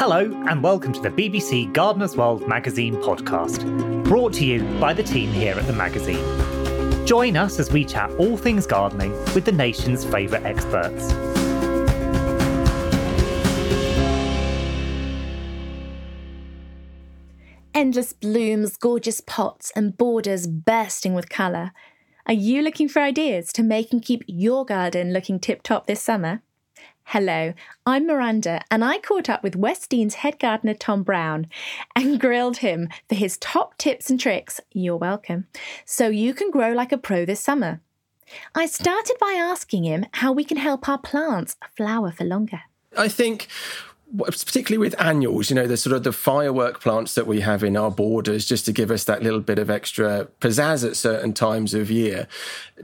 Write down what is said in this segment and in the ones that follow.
Hello, and welcome to the BBC Gardener's World magazine podcast, brought to you by the team here at the magazine. Join us as we chat all things gardening with the nation's favourite experts. Endless blooms, gorgeous pots, and borders bursting with colour. Are you looking for ideas to make and keep your garden looking tip top this summer? Hello, I'm Miranda, and I caught up with West Dean's head gardener Tom Brown and grilled him for his top tips and tricks. You're welcome. So you can grow like a pro this summer. I started by asking him how we can help our plants flower for longer. I think particularly with annuals, you know, the sort of the firework plants that we have in our borders, just to give us that little bit of extra pizzazz at certain times of year.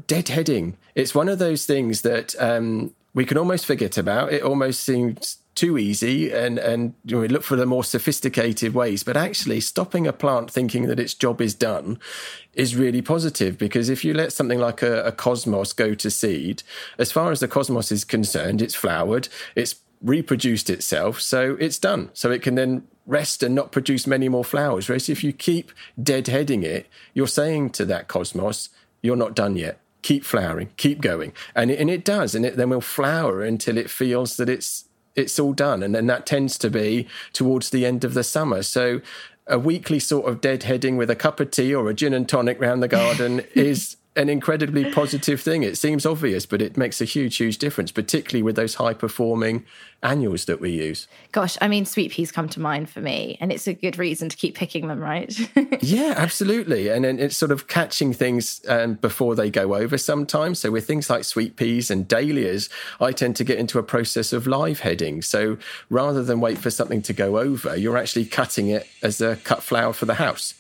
Deadheading, it's one of those things that um, we can almost forget about. It almost seems too easy and and you know, we look for the more sophisticated ways. But actually stopping a plant thinking that its job is done is really positive because if you let something like a, a cosmos go to seed as far as the cosmos is concerned it's flowered it's reproduced itself so it's done. So it can then rest and not produce many more flowers. Whereas if you keep deadheading it you're saying to that cosmos you're not done yet keep flowering, keep going, and it, and it does, and it then will flower until it feels that it's it's all done, and then that tends to be towards the end of the summer. So a weekly sort of deadheading with a cup of tea or a gin and tonic round the garden is an incredibly positive thing. It seems obvious, but it makes a huge, huge difference, particularly with those high performing annuals that we use. Gosh, I mean, sweet peas come to mind for me, and it's a good reason to keep picking them, right? yeah, absolutely. And then it's sort of catching things um, before they go over sometimes. So with things like sweet peas and dahlias, I tend to get into a process of live heading. So rather than wait for something to go over, you're actually cutting it as a cut flower for the house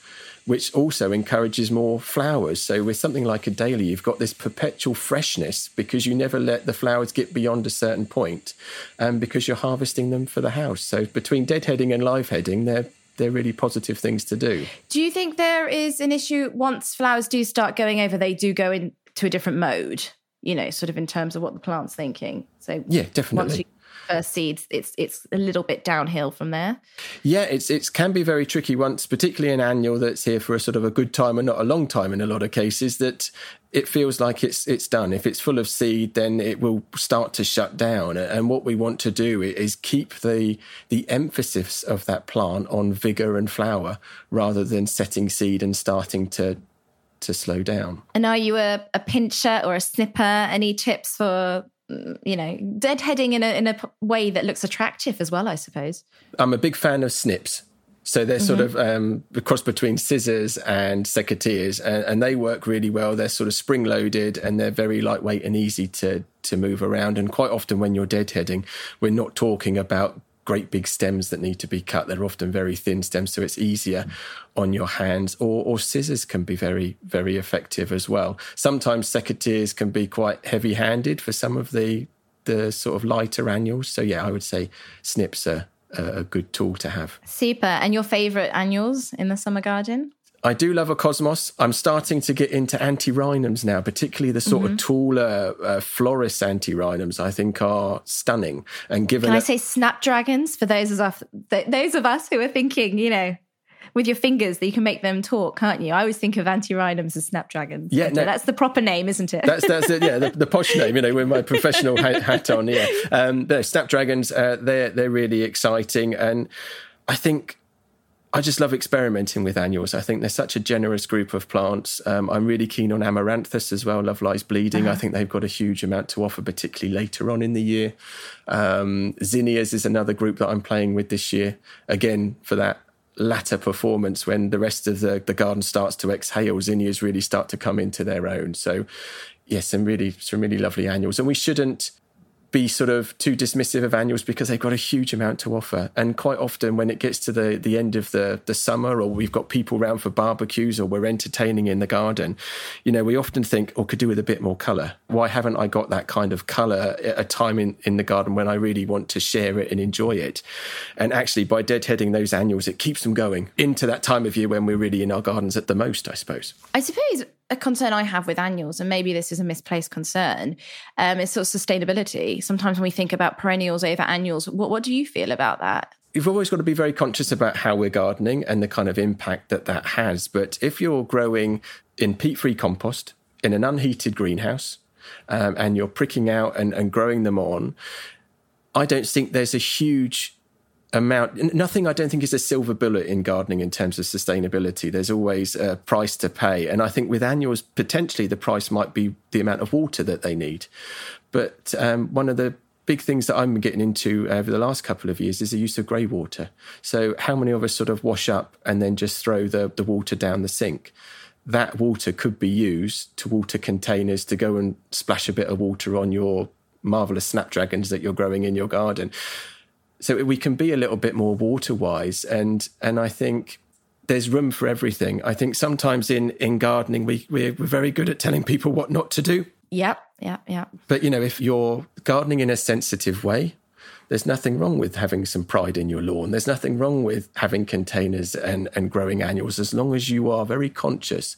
which also encourages more flowers. So with something like a dahlia, you've got this perpetual freshness because you never let the flowers get beyond a certain point, and um, because you're harvesting them for the house. So between deadheading and live heading, they're they're really positive things to do. Do you think there is an issue once flowers do start going over, they do go into a different mode? You know, sort of in terms of what the plant's thinking. So yeah, definitely first seeds, it's it's a little bit downhill from there. Yeah, it's it can be very tricky once, particularly an annual that's here for a sort of a good time and not a long time in a lot of cases. That it feels like it's it's done. If it's full of seed, then it will start to shut down. And what we want to do is keep the the emphasis of that plant on vigor and flower rather than setting seed and starting to to slow down. And are you a, a pincher or a snipper? Any tips for you know, deadheading in a in a way that looks attractive as well, I suppose. I'm a big fan of snips. So they're mm-hmm. sort of um, the cross between scissors and secateurs, and, and, they work really well. They're sort of spring loaded and they're very lightweight and easy to to move around. And quite often, when you're deadheading, we're not talking about great big stems that need to be cut. They're often very thin stems, so it's easier on your hands. Or, or scissors can be very, very effective as well. Sometimes secateurs can be quite heavy handed for some of the the sort of lighter annuals. So yeah, I would say snips are a good tool to have. Super. And your favourite annuals in the summer garden? I do love a cosmos. I'm starting to get into antirrhinums now, particularly the sort mm-hmm. of taller uh, florist antirrhinums. I think are stunning. And given can I say snapdragons for those of us those of us who are thinking, you know, with your fingers that you can make them talk, can't you? I always think of antirrhinums as snapdragons. Yeah, no, that's the proper name, isn't it? That's that's it, yeah, the, the, posh name. You know, with my professional hat, hat on. Yeah, um, snapdragons. Uh, they're they're really exciting, and I think I just love experimenting with annuals. I think they're such a generous group of plants. Um, I'm really keen on amaranthus as well. Love lies bleeding. Uh-huh. I think they've got a huge amount to offer, particularly later on in the year. Um, zinnias is another group that I'm playing with this year. Again, for that latter performance when the rest of the, the garden starts to exhale, zinnias really start to come into their own. So, yes, some really some really lovely annuals, and we shouldn't be sort of too dismissive of annuals because they've got a huge amount to offer. And quite often, when it gets to the, the end of the, the summer, or we've got people around for barbecues, or we're entertaining in the garden, you know, we often think, oh, could do with a bit more colour. Why haven't I got that kind of colour at a time in, in the garden when I really want to share it and enjoy it? And actually, by deadheading those annuals, it keeps them going into that time of year when we're really in our gardens at the most, I suppose. I suppose a concern I have with annuals, and maybe this is a misplaced concern, um, is sort of sustainability. Sometimes when we think about perennials over annuals, what, what do you feel about that? you've always got to be very conscious about how we're gardening and the kind of impact that that has. But if you're growing in peat free compost in an unheated greenhouse um, and you're pricking out and, and growing them on, I don't think there's a huge amount nothing i don't think is a silver bullet in gardening in terms of sustainability there's always a price to pay and i think with annuals potentially the price might be the amount of water that they need but um, one of the big things that I'm getting into over the last couple of years is the use of grey water. So, how many of us sort of wash up and then just throw the, the water down the sink? That water could be used to water containers to go and splash a bit of water on your marvelous snapdragons that you're growing in your garden. So we can be a little bit more water wise, and and I think there's room for everything. I think sometimes in in gardening we we're, we're very good at telling people what not to do. Yep, yep, yep. But you know, if you're gardening in a sensitive way, there's nothing wrong with having some pride in your lawn. There's nothing wrong with having containers and, and growing annuals. As long as you are very conscious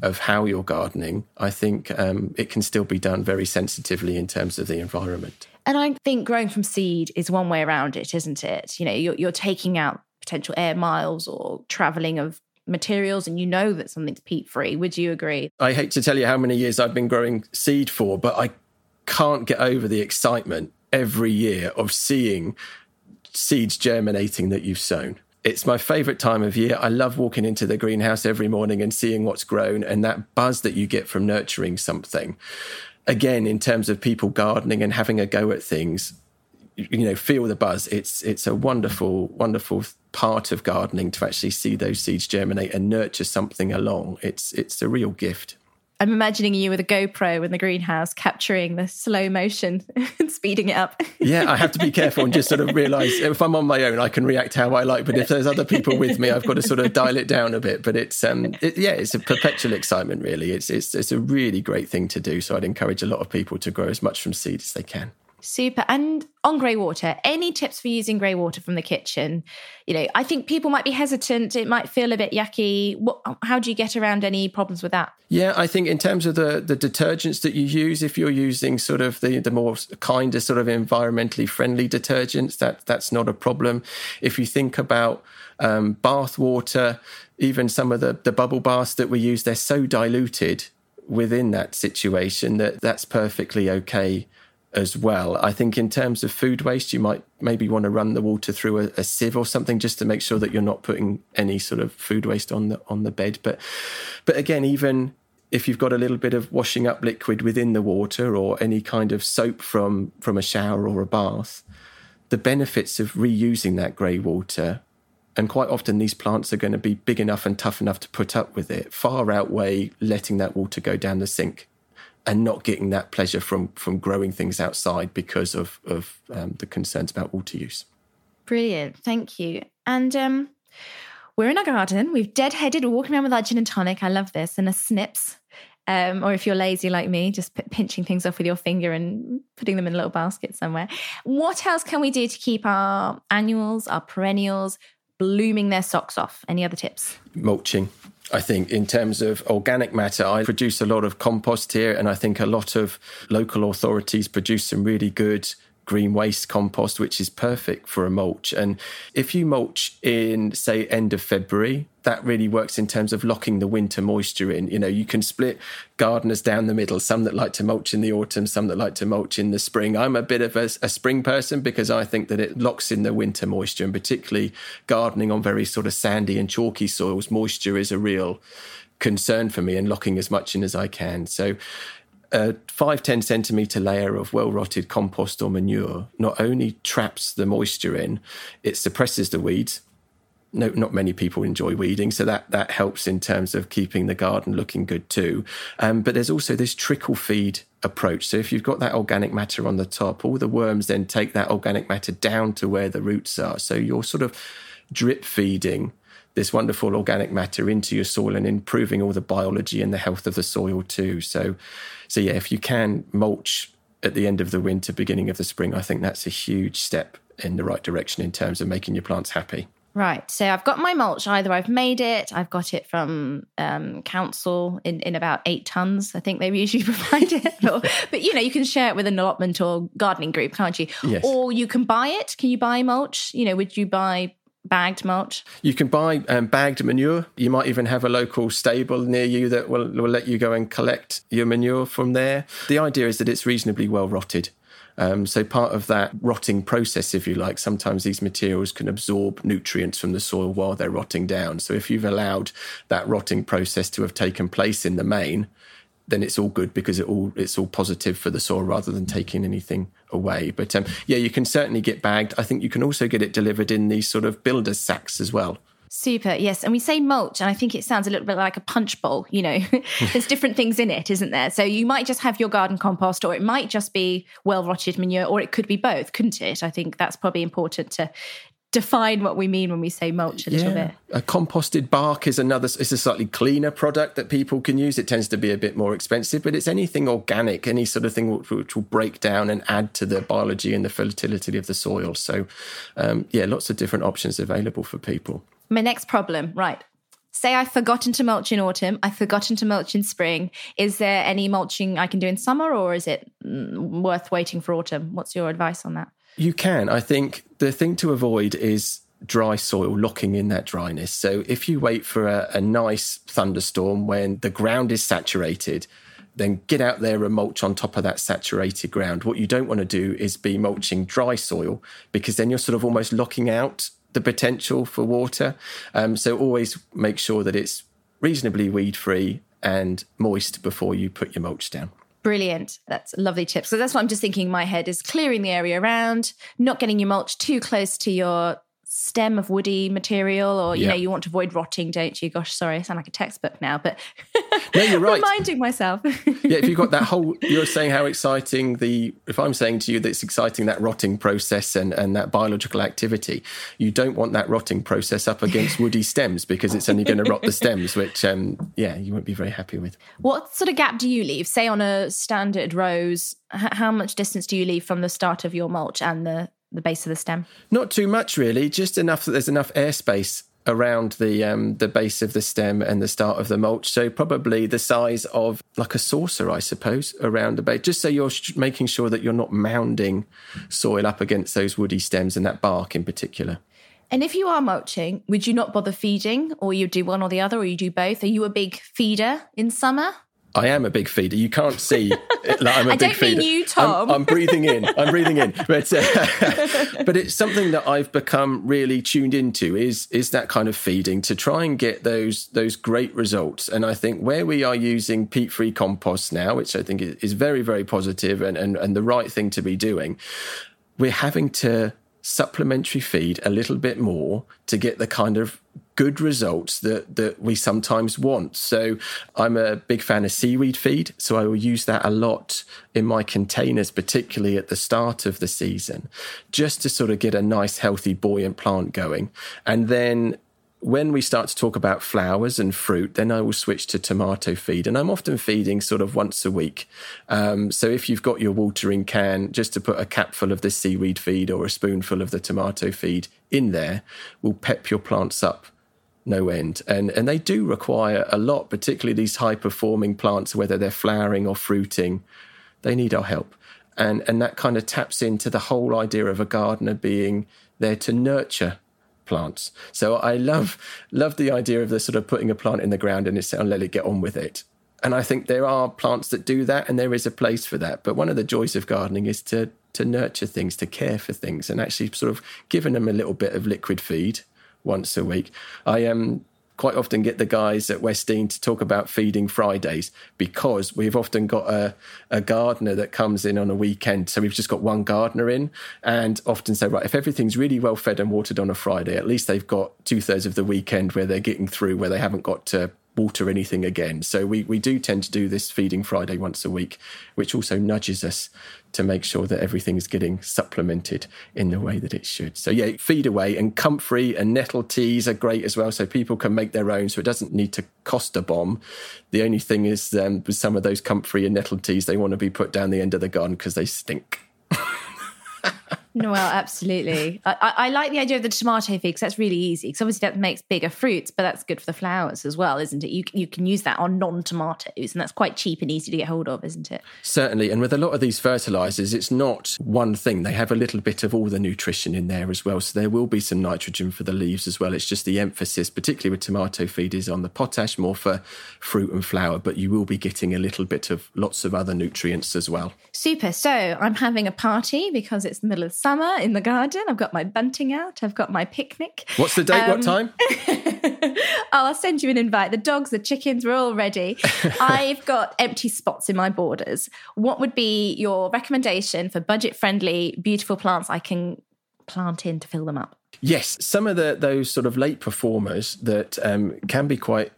of how you're gardening, I think um, it can still be done very sensitively in terms of the environment. And I think growing from seed is one way around it, isn't it? You know, you're, you're taking out potential air miles or traveling of materials and you know that something's peat free. Would you agree? I hate to tell you how many years I've been growing seed for, but I can't get over the excitement every year of seeing seeds germinating that you've sown. It's my favorite time of year. I love walking into the greenhouse every morning and seeing what's grown and that buzz that you get from nurturing something. Again, in terms of people gardening and having a go at things, you know, feel the buzz. It's it's a wonderful, wonderful part of gardening to actually see those seeds germinate and nurture something along. It's it's a real gift. I'm imagining you with a GoPro in the greenhouse capturing the slow motion and speeding it up. yeah, I have to be careful and just sort of realize if I'm on my own, I can react how I like. But if there's other people with me, I've got to sort of dial it down a bit. But it's, um, it, yeah, it's a perpetual excitement, really. It's, it's, it's a really great thing to do. So I'd encourage a lot of people to grow as much from seed as they can. Super. And on grey water, any tips for using grey water from the kitchen? You know, I think people might be hesitant. It might feel a bit yucky. What, how do you get around any problems with that? Yeah, I think in terms of the the detergents that you use, if you're using sort of the the more kinder sort of environmentally friendly detergents, that that's not a problem. If you think about um, bath water, even some of the the bubble baths that we use, they're so diluted within that situation that that's perfectly okay as well. I think in terms of food waste, you might maybe want to run the water through a, a, sieve or something just to make sure that you're not putting any sort of food waste on the on the bed. But but again, even if you've got a little bit of washing up liquid within the water or any kind of soap from from a shower or a bath, the benefits of reusing that grey water and quite often these plants are going to be big enough and tough enough to put up with it far outweigh letting that water go down the sink and not getting that pleasure from from growing things outside because of of um, the concerns about water use. Brilliant, thank you. And um, we're in a garden. We've deadheaded, We're walking around with our gin and tonic. I love this, and a snips. Um, or if you're lazy like me, just p- pinching things off with your finger and putting them in a little basket somewhere. What else can we do to keep our annuals, our perennials, blooming their socks off? Any other tips? Mulching. I think in terms of organic matter, I produce a lot of compost here, and I think a lot of local authorities produce some really good green waste compost, which is perfect for a mulch. And if you mulch in, say, end of February, that really works in terms of locking the winter moisture in. You know, you can split gardeners down the middle, some that like to mulch in the autumn, some that like to mulch in the spring. I'm a bit of a, a spring person because I think that it locks in the winter moisture, and particularly gardening on very sort of sandy and chalky soils, moisture is a real concern for me and locking as much in as I can. So a 5 10 centimeter layer of well rotted compost or manure not only traps the moisture in, it suppresses the weeds. No, not many people enjoy weeding, so that that helps in terms of keeping the garden looking good too. Um, but there's also this trickle feed approach. So if you've got that organic matter on the top, all the worms then take that organic matter down to where the roots are. So you're sort of drip feeding this wonderful organic matter into your soil and improving all the biology and the health of the soil too. So, so yeah, if you can mulch at the end of the winter, beginning of the spring, I think that's a huge step in the right direction in terms of making your plants happy. Right. So I've got my mulch. Either I've made it, I've got it from um, council in, in about eight tons. I think they usually provide it. Or, but you know, you can share it with an allotment or gardening group, can't you? Yes. Or you can buy it. Can you buy mulch? You know, would you buy bagged mulch? You can buy um, bagged manure. You might even have a local stable near you that will, will let you go and collect your manure from there. The idea is that it's reasonably well rotted. Um, so part of that rotting process, if you like, sometimes these materials can absorb nutrients from the soil while they're rotting down. So if you've allowed that rotting process to have taken place in the main, then it's all good because it all it's all positive for the soil rather than taking anything away. But um, yeah, you can certainly get bagged. I think you can also get it delivered in these sort of builder's sacks as well. Super, yes. And we say mulch, and I think it sounds a little bit like a punch bowl. You know, there's different things in it, isn't there? So you might just have your garden compost, or it might just be well rotted manure, or it could be both, couldn't it? I think that's probably important to define what we mean when we say mulch a little yeah. bit. A composted bark is another it's a slightly cleaner product that people can use. It tends to be a bit more expensive, but it's anything organic, any sort of thing which, which will break down and add to the biology and the fertility of the soil. So um, yeah, lots of different options available for people. My next problem, right. Say I've forgotten to mulch in autumn, I've forgotten to mulch in spring. Is there any mulching I can do in summer or is it mm, worth waiting for autumn? What's your advice on that? You can. I think the thing to avoid is dry soil locking in that dryness. So if you wait for a, a, nice thunderstorm when the ground is saturated, then get out there and mulch on top of that saturated ground. What you don't want to do is be mulching dry soil because then you're sort of almost locking out the potential for water. Um, so always make sure that it's reasonably weed free and moist before you put your mulch down. Brilliant. That's lovely tip. So that's what I'm just thinking in my head is clearing the area around, not getting your mulch too close to your stem of woody material or you know you want to avoid rotting don't you? Gosh sorry i sound like a textbook now but no you're right. reminding myself. Yeah if you've got that whole you're saying how exciting the if i'm saying to you that it's exciting that rotting process and and that biological activity you don't want that rotting process up against woody stems because it's only going to rot the stems which um yeah you won't be very happy with. What sort of gap do you leave? Say on a standard rose how much distance do you leave from the start of your mulch and the the base of the stem? Not too much, really. Just enough that there's enough airspace around the um, the base of the stem and the start of the mulch. So probably the size of like a saucer, I suppose, around the base, just so you're sh- making sure that you're not mounding soil up against those woody stems and that bark in particular. And if you are mulching, would you not bother feeding, or you do one or the other, or you do both? Are you a big feeder in summer? I am a big feeder. You can't see. Like I'm a I big don't feeder. mean you, Tom. I'm, I'm breathing in. I'm breathing in. But uh, but it's something that I've become really tuned into. Is is that kind of feeding to try and get those those great results. And I think where we are using peat free compost now, which I think is very very positive and and and the right thing to be doing, we're having to supplementary feed a little bit more to get the kind of good results that that we sometimes want. So I'm a big fan of seaweed feed, so I will use that a lot in my containers, particularly at the start of the season, just to sort of get a nice, healthy, buoyant plant going. And then when we start to talk about flowers and fruit, then I will switch to tomato feed. And I'm often feeding sort of once a week. Um, so if you've got your watering can, just to put a capful of the seaweed feed or a spoonful of the tomato feed in there will pep your plants up no end. And and they do require a lot, particularly these high performing plants, whether they're flowering or fruiting, they need our help. And and that kind of taps into the whole idea of a gardener being there to nurture plants. So I love love the idea of the sort of putting a plant in the ground and it's and let it get on with it. And I think there are plants that do that and there is a place for that. But one of the joys of gardening is to to nurture things, to care for things and actually sort of giving them a little bit of liquid feed once a week. I um, quite often get the guys at West Dean to talk about feeding Fridays because we've often got a, a gardener that comes in on a weekend. So we've just got one gardener in and often say, right, if everything's really well fed and watered on a Friday, at least they've got two thirds of the weekend where they're getting through, where they haven't got to water anything again. So we, we do tend to do this feeding Friday once a week, which also nudges us to make sure that everything's getting supplemented in the way that it should. So yeah, feed away and comfrey and nettle teas are great as well. So people can make their own. So it doesn't need to cost a bomb. The only thing is um, with some of those comfrey and nettle teas, they want to be put down the end of the garden because they stink. no, well, absolutely. I, I, like the idea of the tomato feed because that's really easy. Because obviously that makes bigger fruits, but that's good for the flowers as well, isn't it? You you can use that on non-tomatoes, and that's quite cheap and easy to get hold of, isn't it? Certainly. And with a lot of these fertilizers, it's not one thing. They have a little bit of all the nutrition in there as well. So there will be some nitrogen for the leaves as well. It's just the emphasis, particularly with tomato feed, is on the potash more for fruit and flower, but you will be getting a little bit of lots of other nutrients as well. Super. So I'm having a party because it's the middle of summer in the garden. I've got my bunting out. I've got my picnic. What's the date? Um, what time? I'll send you an invite. The dogs, the chickens, we're all ready. I've got empty spots in my borders. What would be your recommendation for budget friendly, beautiful plants I can plant in to fill them up? Yes, some of the those sort of late performers that um, can be quite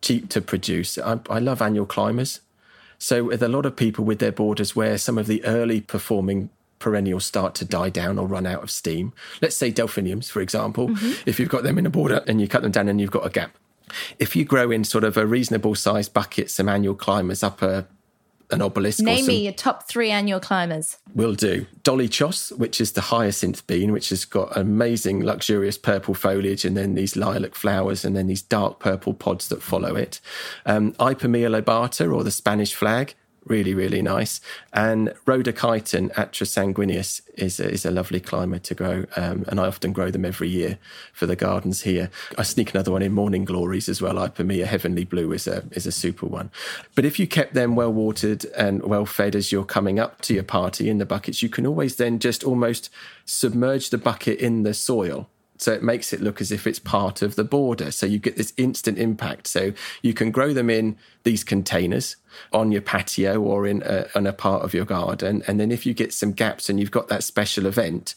cheap to produce. I, I love annual climbers. So, with a lot of people with their borders where some of the early performing perennials start to die down or run out of steam, let's say delphiniums, for example, mm-hmm. if you've got them in a border and you cut them down and you've got a gap. If you grow in sort of a reasonable sized bucket some annual climbers up a an obelisk. Name me your top three annual climbers. Will do. Dolichos, which is the hyacinth bean, which has got amazing, luxurious purple foliage, and then these lilac flowers, and then these dark purple pods that follow it. Um, Ipomoea lobata, or the Spanish flag, really, really nice. And Rhodochaeton atrosanguineus is a, is a lovely climber to grow, um, and I often grow them every year for the gardens here. I sneak another one in Morning Glories as well. Ipomoea heavenly blue is a is a super one. But if you kept them well watered and well fed as you're coming up to your party in the buckets, you can always then just almost submerge the bucket in the soil so it makes it look as if it's part of the border. So you get this instant impact. So you can grow them in these containers on your patio or in a, on a part of your garden. And then if you get some gaps and you've got that special event,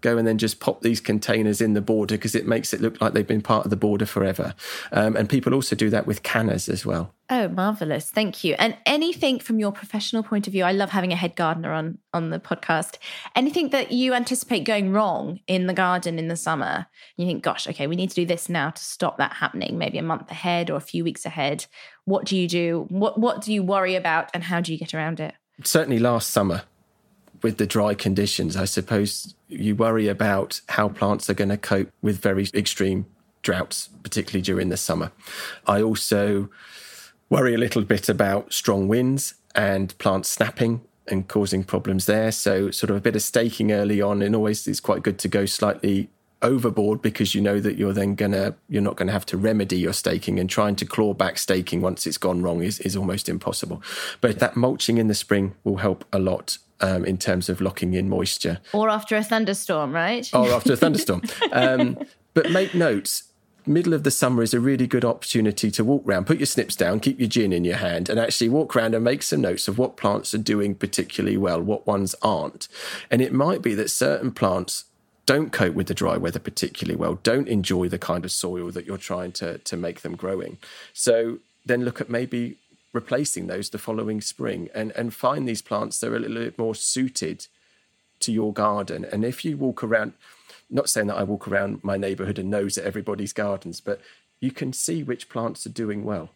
go and then just pop these containers in the border because it makes it look like they've been part of the border forever. Um, and people also do that with cannas as well. Oh, marvelous! Thank you. And anything from your professional point of view, I love having a head gardener on on the podcast. Anything that you anticipate going wrong in the garden in the summer, you think, "Gosh, okay, we need to do this now to stop that happening." Maybe a month ahead or a few weeks ahead. What do you do? What What do you worry about, and how do you get around it? Certainly, last summer with the dry conditions, I suppose you worry about how plants are going to cope with very extreme droughts, particularly during the summer. I also worry a little bit about strong winds and plants snapping and causing problems there. So, sort of a bit of staking early on, and always it's quite good to go slightly overboard because you know that you're then gonna you're not gonna have to remedy your staking and trying to claw back staking once it's gone wrong is, is almost impossible. But that mulching in the spring will help a lot um, in terms of locking in moisture. Or after a thunderstorm, right? Or after a thunderstorm. Um, but make notes. Middle of the summer is a really good opportunity to walk around, put your snips down, keep your gin in your hand, and actually walk around and make some notes of what plants are doing particularly well, what ones aren't. And it might be that certain plants don't cope with the dry weather particularly well, don't enjoy the kind of soil that you're trying to, to make them growing. So then look at maybe replacing those the following spring and, and find these plants that are a little bit more suited to your garden. And if you walk around, not saying that I walk around my neighborhood and nose at everybody's gardens, but you can see which plants are doing well.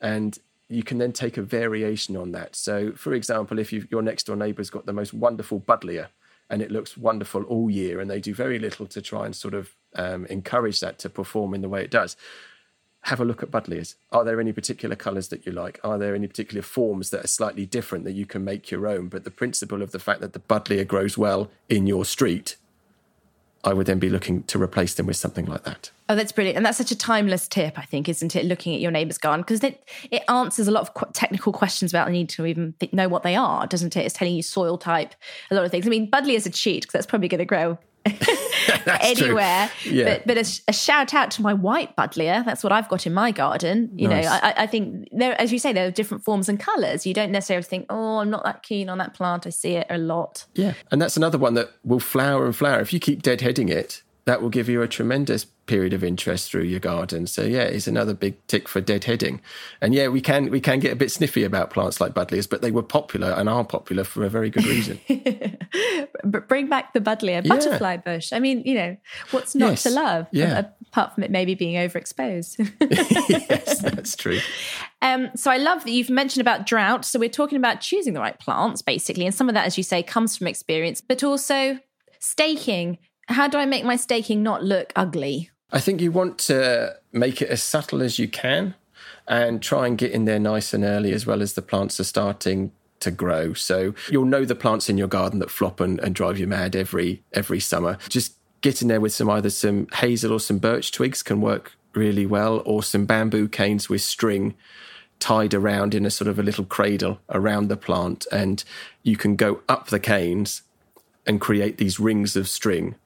And you can then take a variation on that. So, for example, if your next door neighbour's got the most wonderful buddleia and it looks wonderful all year, and they do very little to try and sort of um, encourage that to perform in the way it does, have a look at buddleias. Are there any particular colours that you like? Are there any particular forms that are slightly different that you can make your own? But the principle of the fact that the buddleia grows well in your street, I would then be looking to replace them with something like that. Oh, that's brilliant. And that's such a timeless tip, I think, isn't it? Looking at your neighbour's garden, because it, it answers a lot of qu- technical questions about the need to even th- know what they are, doesn't it? It's telling you soil type, a lot of things. I mean, buddleia is a cheat because that's probably going to grow anywhere. Yeah. But but a, a, shout out to my white buddleia. That's what I've got in my garden. You nice. know, I, I, think there, as you say, there are different forms and colours. You don't necessarily think, oh, I'm not that keen on that plant. I see it a lot. Yeah, and that's another one that will flower and flower if you keep deadheading it that will give you a tremendous period of interest through your garden. So yeah, it's another big tick for deadheading. And yeah, we can we can get a bit sniffy about plants like buddleias, but they were popular and are popular for a very good reason. But bring back the buddleia, butterfly yeah. bush. I mean, you know, what's not yes. to love? Yeah. Apart from it maybe being overexposed. yes, that's true. Um, so I love that you've mentioned about drought. So we're talking about choosing the right plants, basically, and some of that, as you say, comes from experience, but also staking. How do I make my staking not look ugly? I think you want to make it as subtle as you can and try and get in there nice and early as well as the plants are starting to grow. So you'll know the plants in your garden that flop and, and drive you mad every every summer. Just get in there with some either some hazel or some birch twigs can work really well, or some bamboo canes with string tied around in a sort of a little cradle around the plant. And you can go up the canes and create these rings of string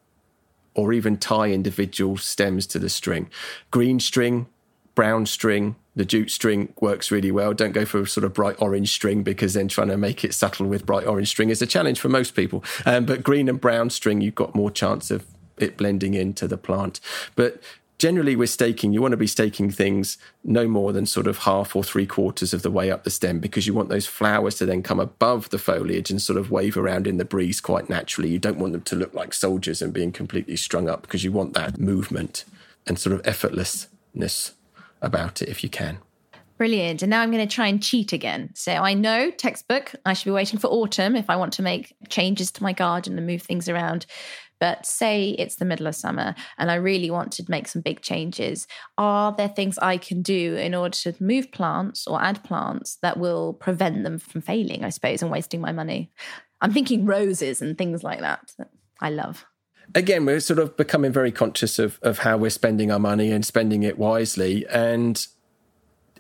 or even tie individual stems to the string. Green string, brown string, the jute string works really well. Don't go for a sort of bright orange string because then trying to make it subtle with bright orange string is a challenge for most people. Um, but green and brown string, you've got more chance of it blending into the plant. But generally with staking, you want to be staking things no more than sort of half or three quarters of the way up the stem because you want those flowers to then come above the foliage and sort of wave around in the breeze quite naturally. You don't want them to look like soldiers and being completely strung up because you want that movement and sort of effortlessness about it if you can. Brilliant. And now I'm going to try and cheat again. So I know textbook, I should be waiting for autumn if I want to make changes to my garden and move things around. But say it's the middle of summer and I really want to make some big changes. Are there things I can do in order to move plants or add plants that will prevent them from failing, I suppose, and wasting my money? I'm thinking roses and things like that. that I love again, we're sort of becoming very conscious of, of how we're spending our money and spending it wisely. And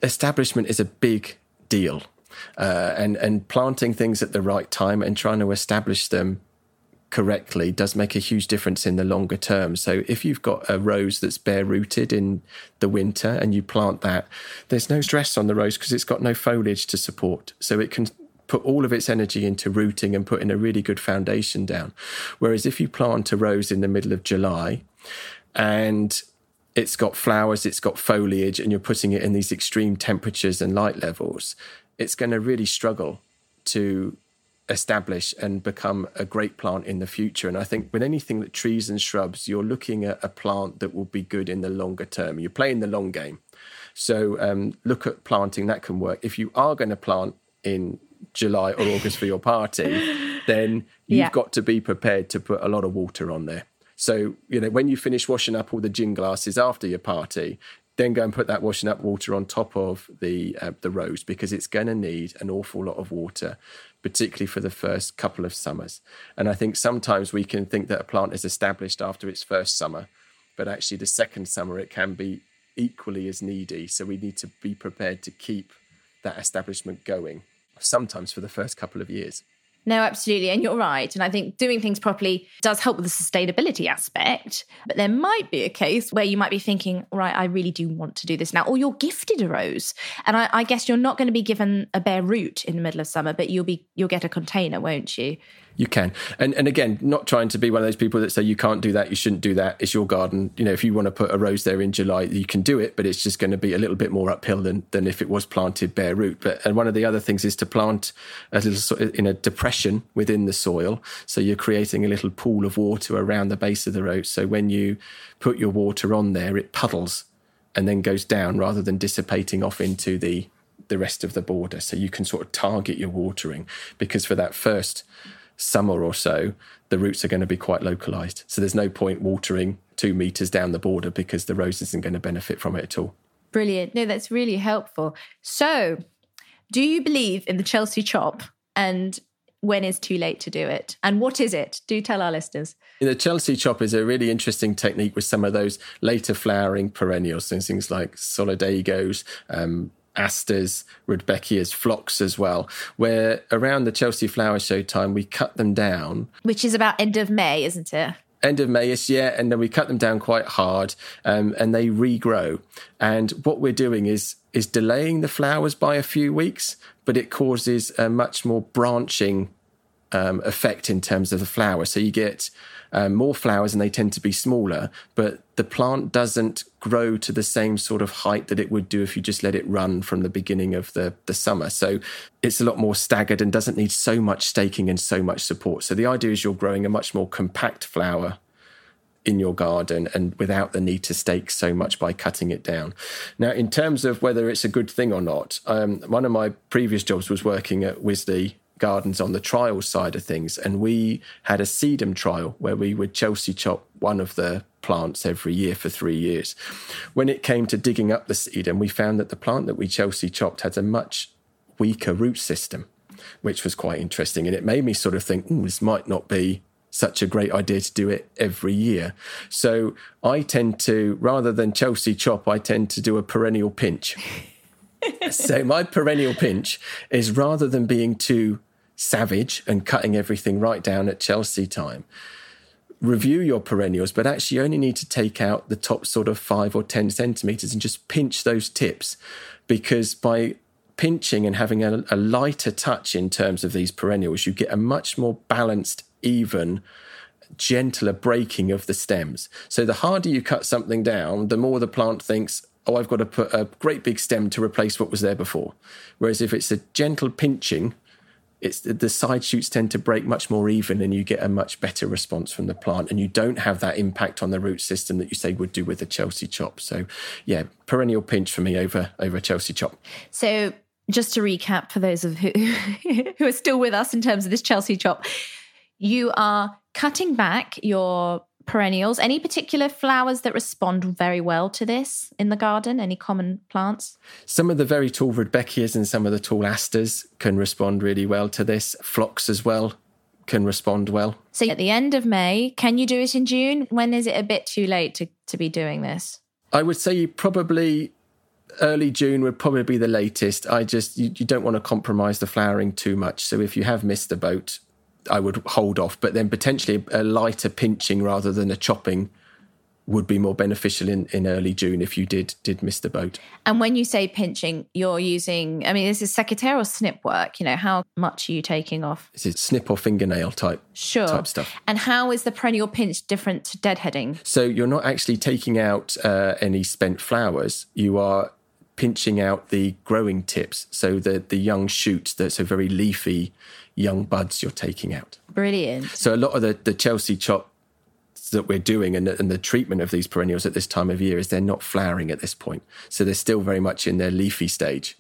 establishment is a big deal. Uh, and, and planting things at the right time and trying to establish them correctly does make a huge difference in the longer term. So if you've got a rose that's bare rooted in the winter and you plant that, there's no stress on the rose because it's got no foliage to support. So it can put all of its energy into rooting and putting a really good foundation down. Whereas if you plant a rose in the middle of July and it's got flowers, it's got foliage, and you're putting it in these extreme temperatures and light levels, it's going to really struggle to establish and become a great plant in the future. And I think with anything that trees and shrubs, you're looking at a plant that will be good in the longer term. You're playing the long game. So um, look at planting, that can work. If you are going to plant in July or August for your party, then you've yeah. got to be prepared to put a lot of water on there. So, you know, when you finish washing up all the gin glasses after your party, then go and put that washing up water on top of the uh, the rose because it's going to need an awful lot of water, particularly for the first couple of summers. And I think sometimes we can think that a plant is established after its first summer, but actually the second summer it can be equally as needy. So we need to be prepared to keep that establishment going sometimes for the first couple of years. No, absolutely. And you're right. And I think doing things properly does help with the sustainability aspect. But there might be a case where you might be thinking, right, I really do want to do this now. Or you're gifted a rose. And I, I guess you're not going to be given a bare root in the middle of summer, but you'll be you'll get a container, won't you? You can. And and again, not trying to be one of those people that say you can't do that, you shouldn't do that. It's your garden. You know, if you want to put a rose there in July, you can do it, but it's just going to be a little bit more uphill than than if it was planted bare root. But and one of the other things is to plant a little in a depression within the soil, so you're creating a little pool of water around the base of the rose. So when you put your water on there, it puddles and then goes down rather than dissipating off into the the rest of the border. So you can sort of target your watering because for that first summer or so, the roots are going to be quite localized. So there's no point watering two meters down the border because the rose isn't going to benefit from it at all. Brilliant. No, that's really helpful. So, do you believe in the Chelsea chop and when is too late to do it? And what is it? Do tell our listeners. The Chelsea chop is a really interesting technique with some of those later flowering perennials, things like solidagos, um, asters, rudbeckias, phlox as well, where around the Chelsea Flower Show time, we cut them down. Which is about end of May, isn't it? End of May, Mayish, yeah, and then we cut them down quite hard, um, and they regrow. And what we're doing is is delaying the flowers by a few weeks, but it causes a much more branching um, effect in terms of the flower. So you get um, more flowers and they tend to be smaller, but the plant doesn't grow to the same sort of height that it would do if you just let it run from the beginning of the, the summer. So it's a lot more staggered and doesn't need so much staking and so much support. So the idea is you're growing a much more compact flower in your garden and without the need to stake so much by cutting it down. Now, in terms of whether it's a good thing or not, um, one of my previous jobs was working at Wisley gardens on the trial side of things, and we had a sedum trial where we would Chelsea chop one of the plants every year for three years. When it came to digging up the sedum, we found that the plant that we Chelsea chopped had a much weaker root system, which was quite interesting. And it made me sort of think, hmm, this might not be such a great idea to do it every year. So I tend to, rather than Chelsea chop, I tend to do a perennial pinch. so my perennial pinch is rather than being too savage and cutting everything right down at Chelsea time, review your perennials, but actually only need to take out the top sort of five or 10 centimeters and just pinch those tips. Because by pinching and having a, a lighter touch in terms of these perennials, you get a much more balanced, even, gentler breaking of the stems. So the harder you cut something down, the more the plant thinks, oh, I've got to put a great big stem to replace what was there before. Whereas if it's a gentle pinching, it's the side shoots tend to break much more even and you get a much better response from the plant and you don't have that impact on the root system that you say would do with a Chelsea chop. So yeah, perennial pinch for me over over a Chelsea chop. So just to recap for those of who who are still with us in terms of this Chelsea chop, you are cutting back your perennials. Any particular flowers that respond very well to this in the garden? Any common plants? Some of the very tall rudbeckias and some of the tall asters can respond really well to this. Phlox as well can respond well. So at the end of May, can you do it in June? When is it a bit too late to, to be doing this? I would say probably early June would probably be the latest. I just you, you, don't want to compromise the flowering too much. So if you have missed the boat, I would hold off, but then potentially a lighter pinching rather than a chopping would be more beneficial in, in early June if you did did miss the boat. And when you say pinching, you're using I mean, this is secateurs or snip work, you know, how much are you taking off? This is snip or fingernail type sure. type stuff. And how is the perennial pinch different to deadheading? So you're not actually taking out uh, any spent flowers. You are pinching out the growing tips, so the the young shoots that's a very leafy young buds you're taking out. Brilliant. So a lot of the, the Chelsea chop that we're doing and the, and the, treatment of these perennials at this time of year is they're not flowering at this point. So they're still very much in their leafy stage.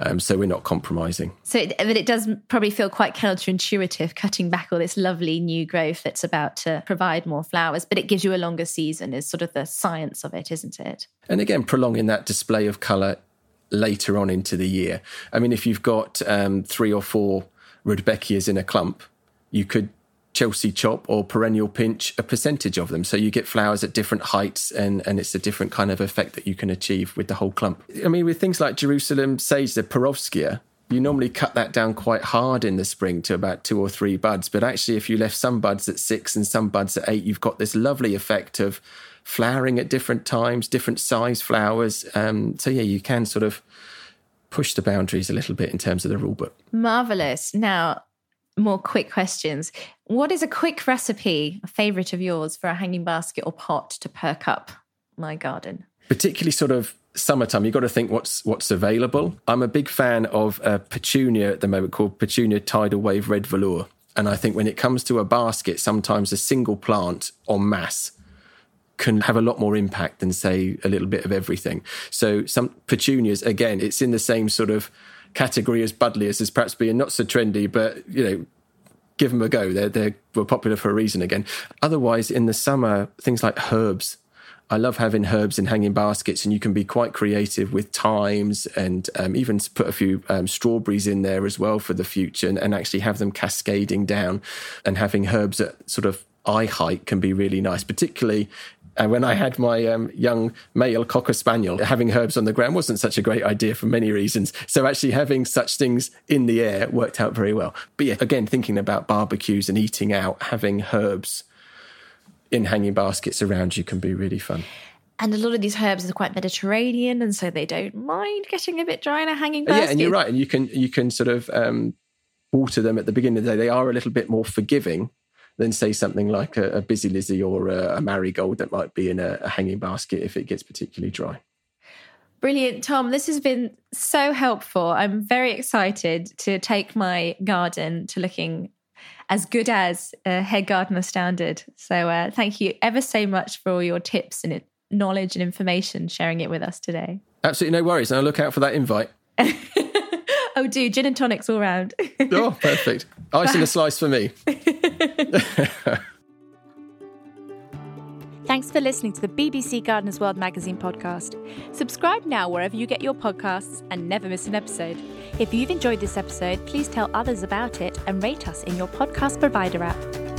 Um, so we're not compromising. So, but it does probably feel quite counterintuitive cutting back all this lovely new growth that's about to provide more flowers, but it gives you a longer season, is sort of the science of it, isn't it? And again, prolonging that display of colour later on into the year. I mean, if you've got um, three or four Rudbeckias in a clump, you could Chelsea chop or perennial pinch a percentage of them. So you get flowers at different heights and, and it's a different kind of effect that you can achieve with the whole clump. I mean, with things like Jerusalem sage, the Perovskia, you normally cut that down quite hard in the spring to about two or three buds. But actually, if you left some buds at six and some buds at eight, you've got this lovely effect of flowering at different times, different size flowers. Um, so yeah, you can sort of push the boundaries a little bit in terms of the rule book. Marvelous. Now, more quick questions. What is a quick recipe, a favorite of yours, for a hanging basket or pot to perk up my garden? Particularly sort of summertime, you've got to think what's what's available. I'm a big fan of a petunia at the moment called Petunia Tidal Wave Red Velour. And I think when it comes to a basket, sometimes a single plant en masse can have a lot more impact than say a little bit of everything. So some petunias, again, it's in the same sort of category as buddleias as perhaps being not so trendy, but you know, give them a go. They're they were popular for a reason again. Otherwise, in the summer, things like herbs. I love having herbs in hanging baskets, and you can be quite creative with thymes and um, even put a few um, strawberries in there as well for the future, and, and actually have them cascading down. And having herbs at sort of eye height can be really nice, particularly and when I had my um, young male cocker spaniel, having herbs on the ground wasn't such a great idea for many reasons. So actually having such things in the air worked out very well. But yeah, again, thinking about barbecues and eating out, having herbs in hanging baskets around you can be really fun. And a lot of these herbs are quite Mediterranean, and so they don't mind getting a bit dry in a hanging basket. Yeah, and you're right. And you can you can sort of um, water them at the beginning of the day. They are a little bit more forgiving than say something like a, a busy lizzie or a, a, marigold that might be in a, a hanging basket if it gets particularly dry. Brilliant, Tom. This has been so helpful. I'm very excited to take my garden to looking as good as a head gardener standard. So, uh, thank you ever so much for all your tips and knowledge and information, sharing it with us today. Absolutely no worries. And I'll look out for that invite. Oh, do gin and tonics all round. oh, perfect. Ice in a slice for me. Thanks for listening to the BBC Gardeners World magazine podcast. Subscribe now wherever you get your podcasts and never miss an episode. If you've enjoyed this episode, please tell others about it and rate us in your podcast provider app.